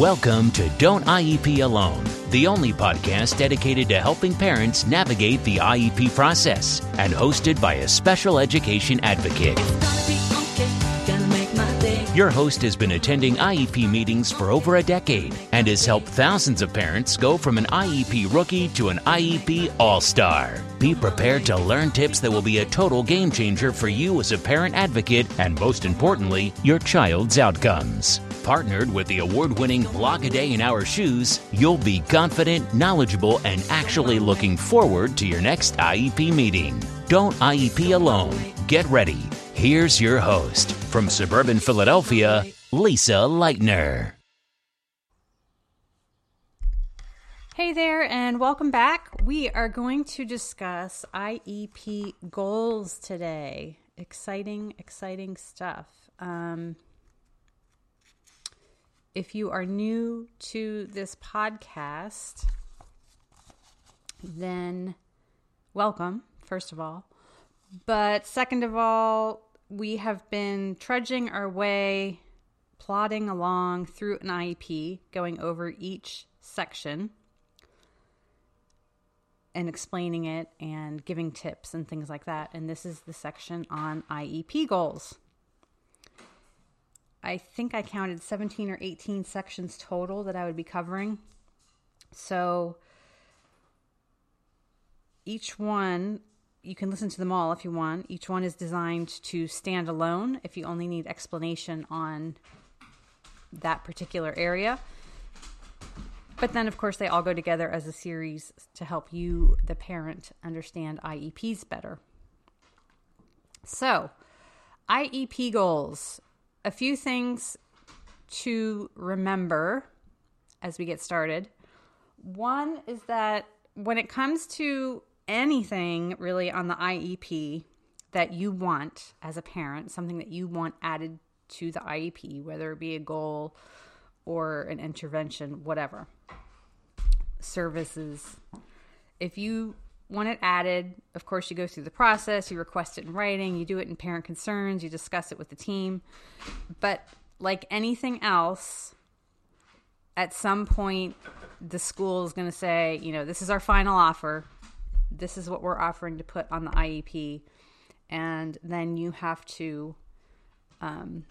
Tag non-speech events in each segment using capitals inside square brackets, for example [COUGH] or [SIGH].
Welcome to Don't IEP Alone, the only podcast dedicated to helping parents navigate the IEP process and hosted by a special education advocate. Your host has been attending IEP meetings for over a decade and has helped thousands of parents go from an IEP rookie to an IEP all star. Be prepared to learn tips that will be a total game changer for you as a parent advocate and, most importantly, your child's outcomes. Partnered with the award winning Block a Day in Our Shoes, you'll be confident, knowledgeable, and actually looking forward to your next IEP meeting. Don't IEP alone. Get ready. Here's your host from suburban Philadelphia, Lisa Lightner. Hey there, and welcome back. We are going to discuss IEP goals today. Exciting, exciting stuff. Um, if you are new to this podcast, then welcome, first of all. But second of all, we have been trudging our way, plodding along through an IEP, going over each section and explaining it and giving tips and things like that. And this is the section on IEP goals. I think I counted 17 or 18 sections total that I would be covering. So each one, you can listen to them all if you want. Each one is designed to stand alone if you only need explanation on that particular area. But then, of course, they all go together as a series to help you, the parent, understand IEPs better. So, IEP goals a few things to remember as we get started. One is that when it comes to anything really on the IEP that you want as a parent, something that you want added to the IEP, whether it be a goal or an intervention, whatever, services. If you want it added, of course, you go through the process, you request it in writing, you do it in parent concerns, you discuss it with the team. But like anything else, at some point, the school is going to say, you know, this is our final offer. This is what we're offering to put on the IEP. And then you have to um,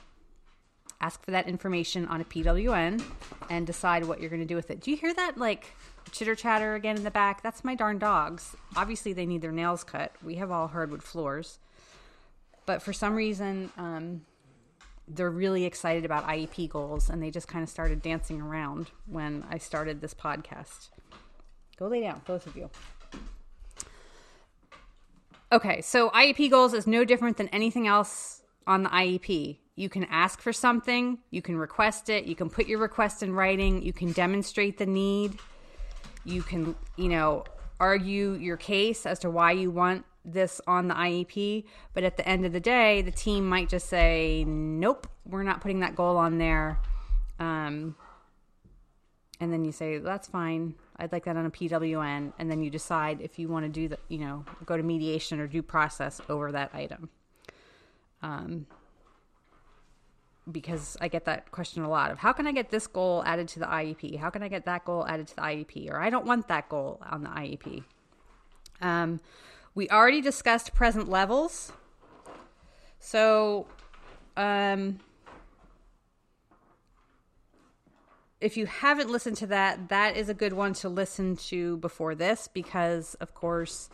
ask for that information on a PWN and decide what you're going to do with it. Do you hear that? Like, chitter chatter again in the back. That's my darn dogs. Obviously, they need their nails cut. We have all hardwood floors. But for some reason, um, they're really excited about IEP goals and they just kind of started dancing around when I started this podcast. Go lay down, both of you. Okay, so IEP goals is no different than anything else on the IEP. You can ask for something, you can request it, you can put your request in writing, you can demonstrate the need you can, you know, argue your case as to why you want this on the IEP, but at the end of the day, the team might just say, "Nope, we're not putting that goal on there." Um, and then you say, "That's fine. I'd like that on a PWN." And then you decide if you want to do the, you know, go to mediation or due process over that item. Um, because I get that question a lot of how can I get this goal added to the IEP? How can I get that goal added to the IEP? Or I don't want that goal on the IEP. Um, we already discussed present levels. So, um, if you haven't listened to that, that is a good one to listen to before this because, of course,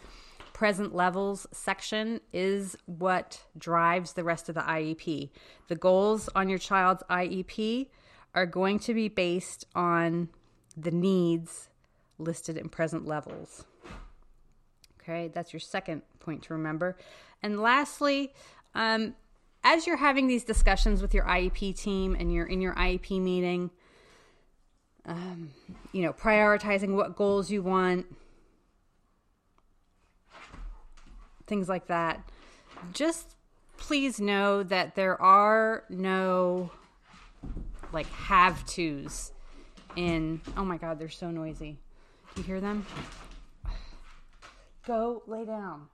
present levels section is what drives the rest of the IEP. The goals on your child's IEP are going to be based on the needs listed in present levels. Okay, that's your second point to remember. And lastly, um, as you're having these discussions with your IEP team and you're in your IEP meeting, um, you know, prioritizing what goals you want, things like that. Just please know that there are no like have tos in oh my god they're so noisy. Do you hear them? Go lay down.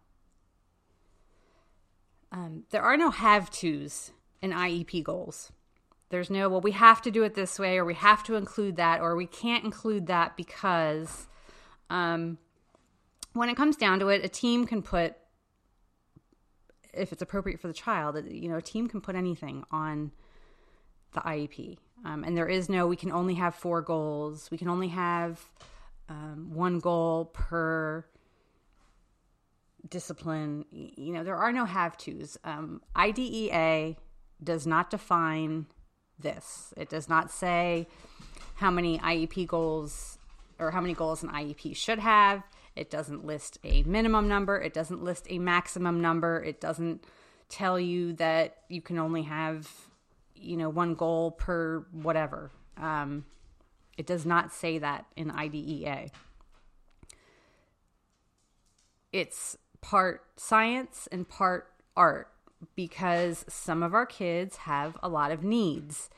Um, there are no have tos in iep goals. There's no, well, we have to do it this way, or we have to include that, or we can't include that because um, when it comes down to it, a team can put, if it's appropriate for the child, you know, a team can put anything on the IEP. Um, and there is no, we can only have four goals. We can only have um, one goal per discipline. You know, there are no have tos. Um, IDEA does not define this, it does not say how many IEP goals or how many goals an IEP should have. It doesn't list a minimum number, it doesn't list a maximum number, it doesn't tell you that you can only have you know one goal per whatever. Um, it does not say that in IDEA it's part science and part art because some of our kids have a lot of needs.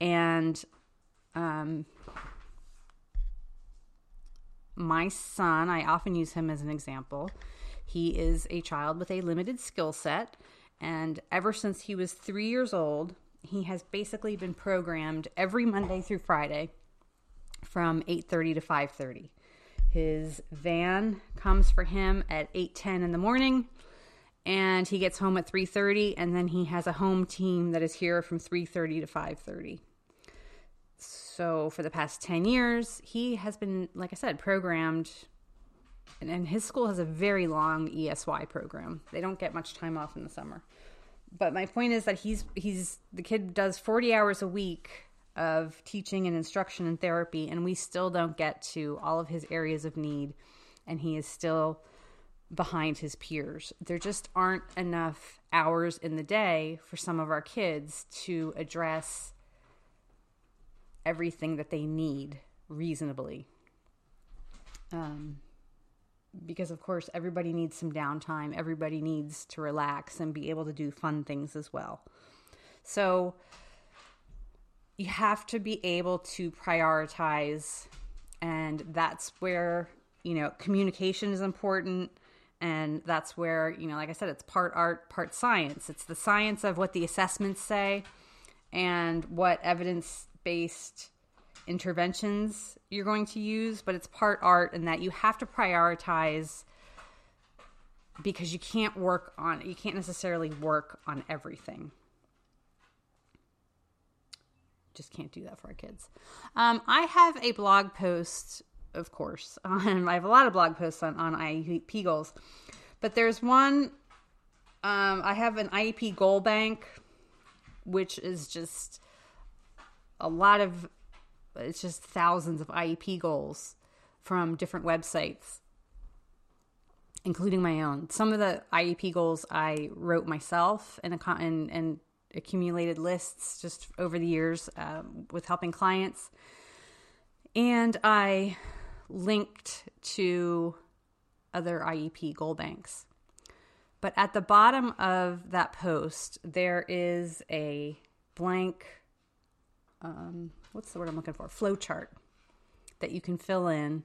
And um, my son i often use him as an example he is a child with a limited skill set and ever since he was three years old he has basically been programmed every Monday through Friday from 8:30 to 5:30. His van comes for him at 8:10 in the morning and he gets home at 3:30 and then he has a home team that is here from 3:30 to 5:30. So for the past 10 years, he has been like I said programmed and, and his school has a very long ESY program. They don't get much time off in the summer but my point is that he's he's the kid does 40 hours a week of teaching and instruction and therapy and we still don't get to all of his areas of need and he is still behind his peers there just aren't enough hours in the day for some of our kids to address everything that they need reasonably. Um, because of course everybody needs some downtime. Everybody needs to relax and be able to do fun things as well. So you have to be able to prioritize and that's where you know communication is important and that's where you know like i said it's part art part science. It's the science of what the assessments say and what evidence based interventions you're going to use, but it's part art and that you have to prioritize because you can't work on you can't necessarily work on everything. Just can't do that for our kids. Um, I have a blog post, of course. [LAUGHS] On, I have a lot of blog posts on, on IEP goals, but there's one. Um, I have an IEP goal bank, which is just a lot of it's just thousands of IEP goals from different websites, including my own. Some of the IEP goals I wrote myself and, and, and accumulated lists just over the years um, with helping clients. And I linked to other IEP goal banks. But at the bottom of that post, there is a blank um, what's the word I'm looking for? Flow chart that you can fill in.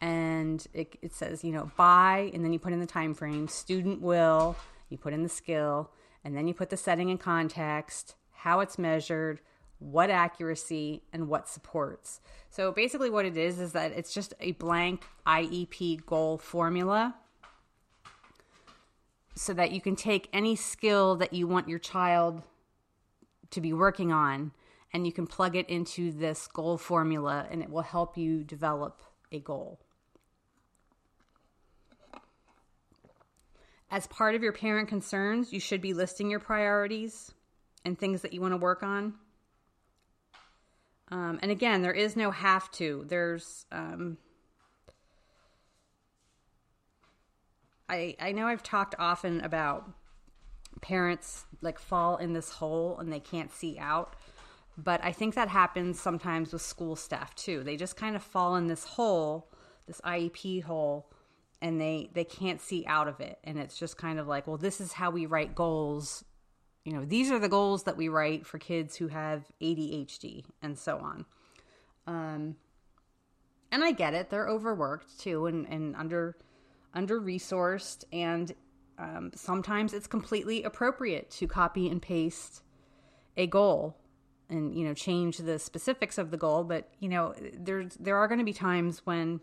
And it, it says, you know, buy, and then you put in the time frame, student will, you put in the skill, and then you put the setting and context, how it's measured, what accuracy, and what supports. So basically, what it is is that it's just a blank IEP goal formula so that you can take any skill that you want your child to be working on and you can plug it into this goal formula and it will help you develop a goal. As part of your parent concerns, you should be listing your priorities and things that you want to work on. Um, and again, there is no have to. There's, um, I I know I've talked often about parents like fall in this hole and they can't see out. But I think that happens sometimes with school staff too. They just kind of fall in this hole, this IEP hole, and they they can't see out of it. And it's just kind of like, well, this is how we write goals. You know, these are the goals that we write for kids who have ADHD and so on. Um, and I get it; they're overworked too, and and under under resourced, and um, sometimes it's completely appropriate to copy and paste a goal and you know change the specifics of the goal but you know there's there are going to be times when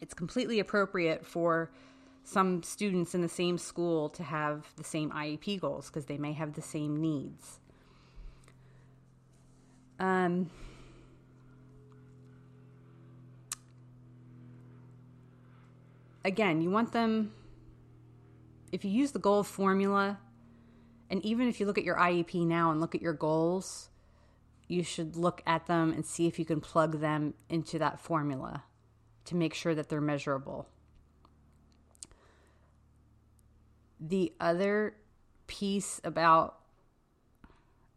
it's completely appropriate for some students in the same school to have the same IEP goals because they may have the same needs. Um, again, you want them, if you use the goal formula, and even if you look at your IEP now and look at your goals, you should look at them and see if you can plug them into that formula to make sure that they're measurable. The other piece about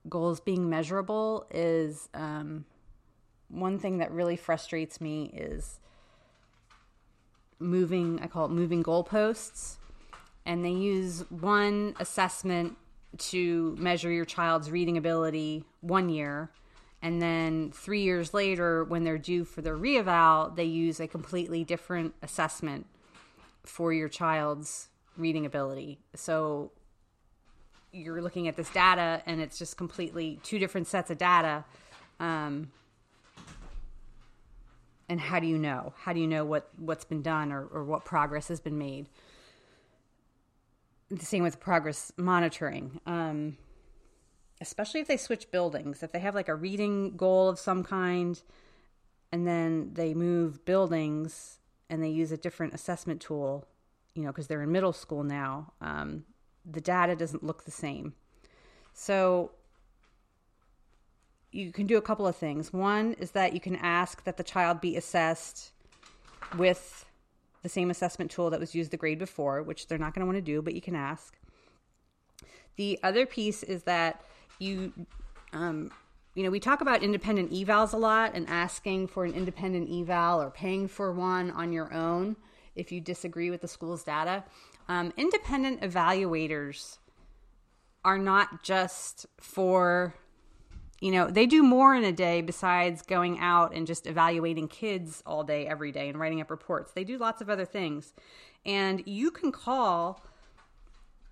goals being measurable is um, one thing that really frustrates me is moving, I call it moving goalposts. And they use one assessment to measure your child's reading ability one year. And then three years later, when they're due for their reeval, they use a completely different assessment for your child's reading ability. So you're looking at this data, and it's just completely two different sets of data. Um, and how do you know? How do you know what what's been done or, or what progress has been made? The same with progress monitoring. Um, especially if they switch buildings, if they have like a reading goal of some kind, and then they move buildings and they use a different assessment tool, you know, because they're in middle school now, um, the data doesn't look the same. So you can do a couple of things. One is that you can ask that the child be assessed with the same assessment tool that was used the grade before, which they're not going to want to do, but you can ask. The other piece is that you, um, you know, we talk about independent evals a lot and asking for an independent eval or paying for one on your own if you disagree with the school's data. Um, independent evaluators are not just for you know, they do more in a day besides going out and just evaluating kids all day, every day, and writing up reports. They do lots of other things. And you can call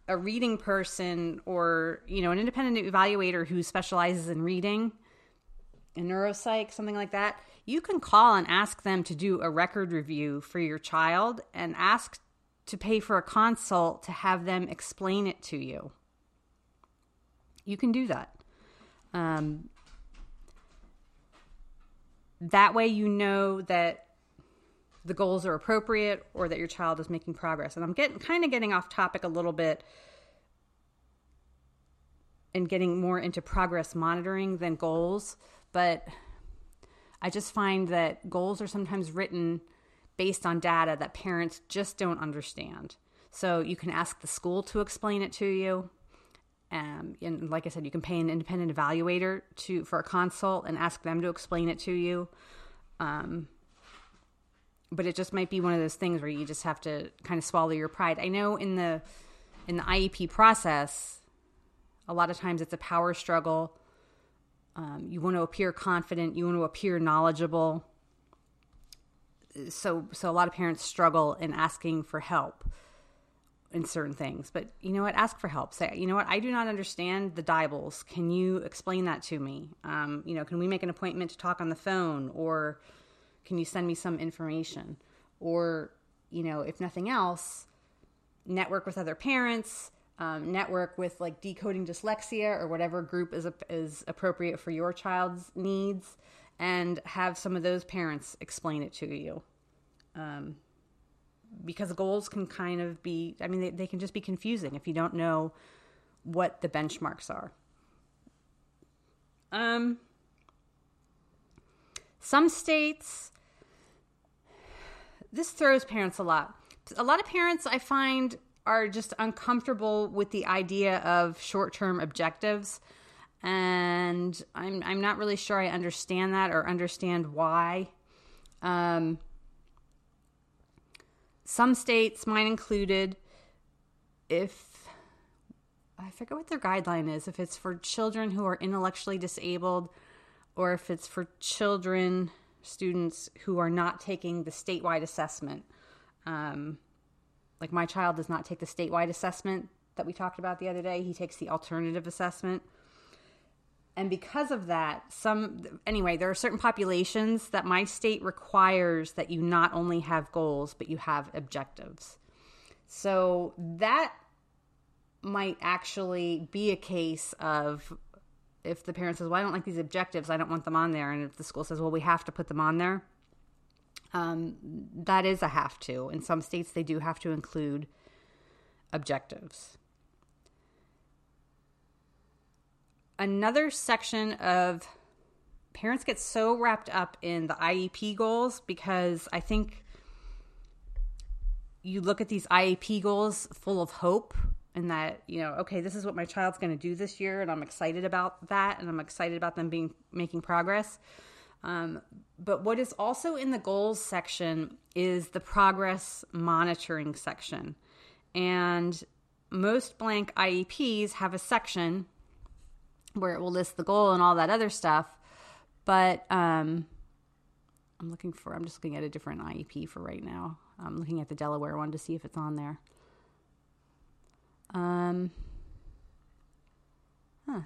a reading person or, you know, an independent evaluator who specializes in reading, a neuropsych, something like that. You can call and ask them to do a record review for your child and ask to pay for a consult to have them explain it to you. You can do that. Um, that way, you know that the goals are appropriate or that your child is making progress. And I'm getting kind of getting off topic a little bit and getting more into progress monitoring than goals, but I just find that goals are sometimes written based on data that parents just don't understand. So you can ask the school to explain it to you. Um, and like I said, you can pay an independent evaluator to for a consult and ask them to explain it to you. Um, but it just might be one of those things where you just have to kind of swallow your pride. I know in the in the IEP process, a lot of times it's a power struggle. Um, you want to appear confident. You want to appear knowledgeable. So so a lot of parents struggle in asking for help in certain things. But you know what? Ask for help. Say, you know what? I do not understand the DIBELS. Can you explain that to me? Um, you know, can we make an appointment to talk on the phone, or can you send me some information? Or you know, if nothing else, network with other parents. Um, network with like decoding dyslexia or whatever group is is appropriate for your child's needs, and have some of those parents explain it to you. Um, because goals can kind of be, I mean, they, they can just be confusing if you don't know what the benchmarks are. Um, some states, this throws parents a lot. A lot of parents I find are just uncomfortable with the idea of short term objectives. And I'm, I'm not really sure I understand that or understand why. Um, some states, mine included, if I forget what their guideline is, if it's for children who are intellectually disabled or if it's for children, students who are not taking the statewide assessment. Um, like my child does not take the statewide assessment that we talked about the other day, he takes the alternative assessment. And because of that, some anyway, there are certain populations that my state requires that you not only have goals, but you have objectives. So that might actually be a case of if the parent says, Well, I don't like these objectives, I don't want them on there. And if the school says, Well, we have to put them on there, um, that is a have to. In some states, they do have to include objectives. Another section of parents get so wrapped up in the IEP goals because I think you look at these IEP goals full of hope and that you know okay this is what my child's going to do this year and i'm excited about that and i'm excited about them being making progress. Um, but what is also in the goals section is the progress monitoring section. And most blank ieps have a section where it will list the goal and all that other stuff but um, i'm looking for i'm just looking at a different iep for right now i'm looking at the delaware one to see if it's on there um, huh.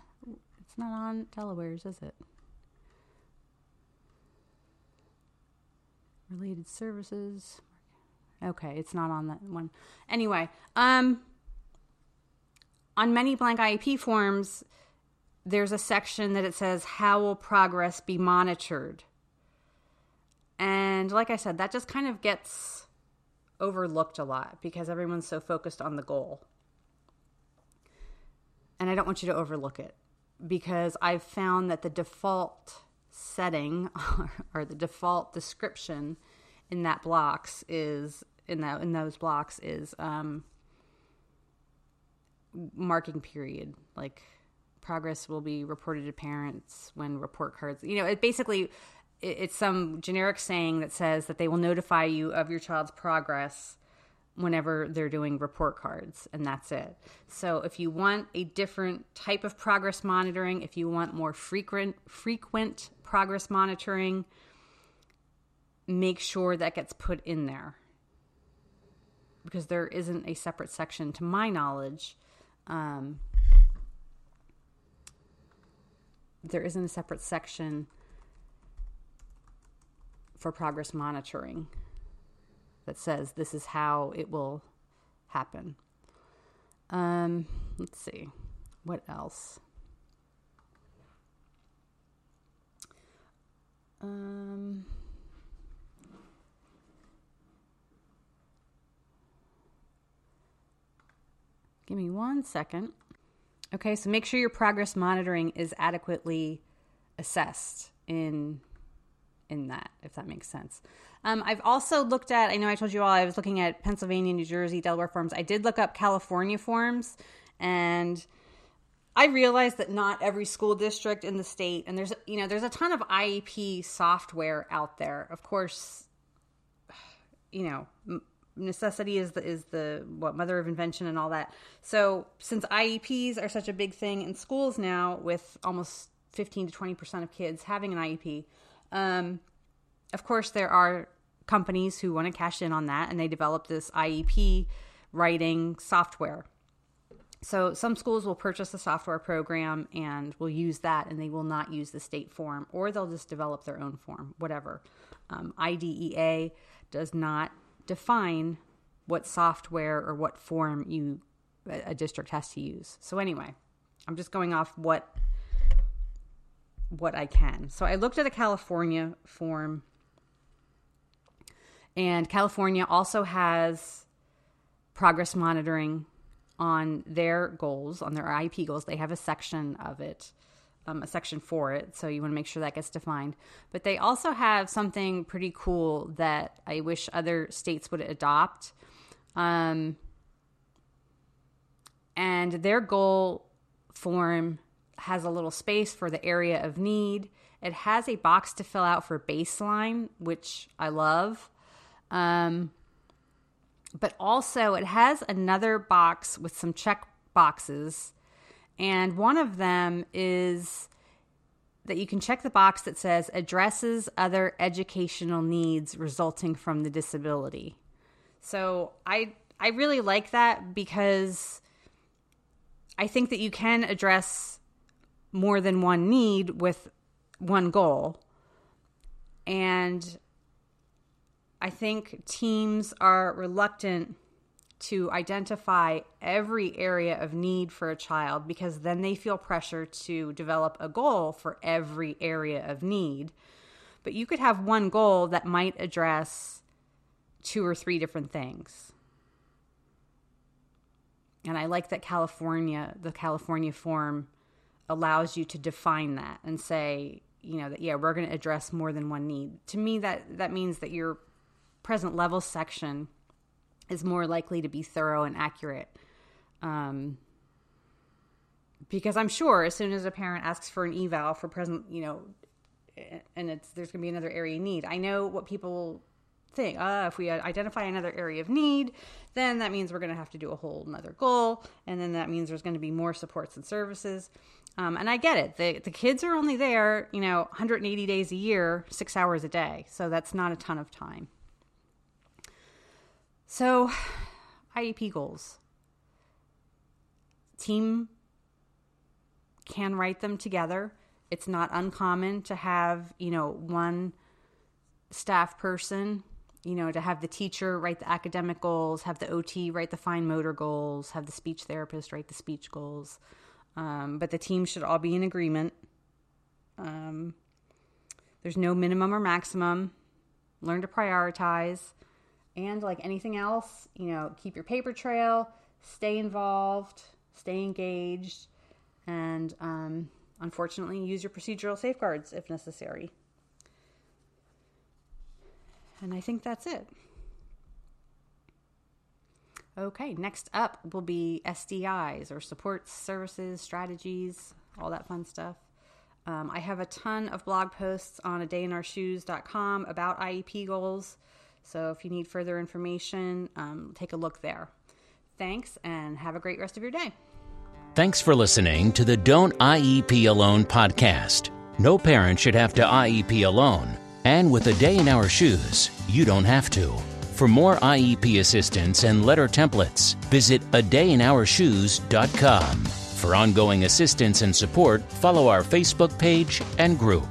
It's not on Delaware's, is it? Related services. Okay, it's not on that one. Anyway, um, on many blank IEP forms, there's a section that it says, How will progress be monitored? And like I said, that just kind of gets overlooked a lot because everyone's so focused on the goal and I don't want you to overlook it because I've found that the default setting [LAUGHS] or the default description in that blocks is in that in those blocks is um, marking period like progress will be reported to parents when report cards you know it basically it's some generic saying that says that they will notify you of your child's progress whenever they're doing report cards, and that's it. So if you want a different type of progress monitoring, if you want more frequent frequent progress monitoring, make sure that gets put in there. Because there isn't a separate section, to my knowledge. Um, there isn't a separate section for progress monitoring that says this is how it will happen. Um, let's see. What else? Um, give me one second. Okay, so make sure your progress monitoring is adequately assessed in in that, if that makes sense. Um, I've also looked at, I know I told you all I was looking at Pennsylvania, New Jersey, Delaware forms. I did look up California forms and I realized that not every school district in the state, and there's, you know, there's a ton of IEP software out there. Of course, you know, necessity is the, is the what mother of invention and all that. So since IEPs are such a big thing in schools now, with almost 15 to 20 percent of kids having an IEP, um, of course, there are companies who want to cash in on that and they develop this IEP writing software. So some schools will purchase a software program and will use that and they will not use the state form or they'll just develop their own form, whatever. Um, IDEA does not define what software or what form you a district has to use. So anyway, I'm just going off what what I can. So I looked at a California form and California also has progress monitoring on their goals, on their IEP goals. They have a section of it, um, a section for it. So you want to make sure that gets defined. But they also have something pretty cool that I wish other states would adopt. Um, and their goal form has a little space for the area of need. It has a box to fill out for baseline, which I love. Um, but also, it has another box with some check boxes. And one of them is that you can check the box that says addresses other educational needs resulting from the disability. So I I really like that because I think that you can address more than one need with one goal. And I think teams are reluctant to identify every area of need for a child because then they feel pressure to develop a goal for every area of need. But you could have one goal that might address two or three different things. And I like that California, the California form allows you to define that and say, you know, that yeah, we're going to address more than one need. To me that that means that your present level section is more likely to be thorough and accurate. Um, because I'm sure as soon as a parent asks for an eval for present, you know, and it's there's going to be another area of need. I know what people think. Uh, if we identify another area of need, then that means we're going to have to do a whole another goal, and then that means there's going to be more supports and services. Um, and I get it. The the kids are only there, you know, 180 days a year, six hours a day, so that's not a ton of time. So, IEP goals. Team can write them together. It's not uncommon to have, you know, one staff person you know, to have the teacher write the academic goals, have the OT write the fine motor goals, have the speech therapist write the speech goals. Um, but the team should all be in agreement. Um, there's no minimum or maximum. Learn to prioritize. And like anything else, you know, keep your paper trail, stay involved, stay engaged, and um, unfortunately, use your procedural safeguards if necessary. And I think that's it. Okay, next up will be SDIs or supports, services, strategies, all that fun stuff. Um, I have a ton of blog posts on a day in our dayinourshoes.com about IEP goals. So if you need further information, um, take a look there. Thanks and have a great rest of your day. Thanks for listening to the Don't IEP Alone podcast. No parent should have to IEP alone. And with a day in our shoes, you don't have to. For more IEP assistance and letter templates, visit a dayinourshoes.com. For ongoing assistance and support, follow our Facebook page and group.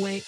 Way.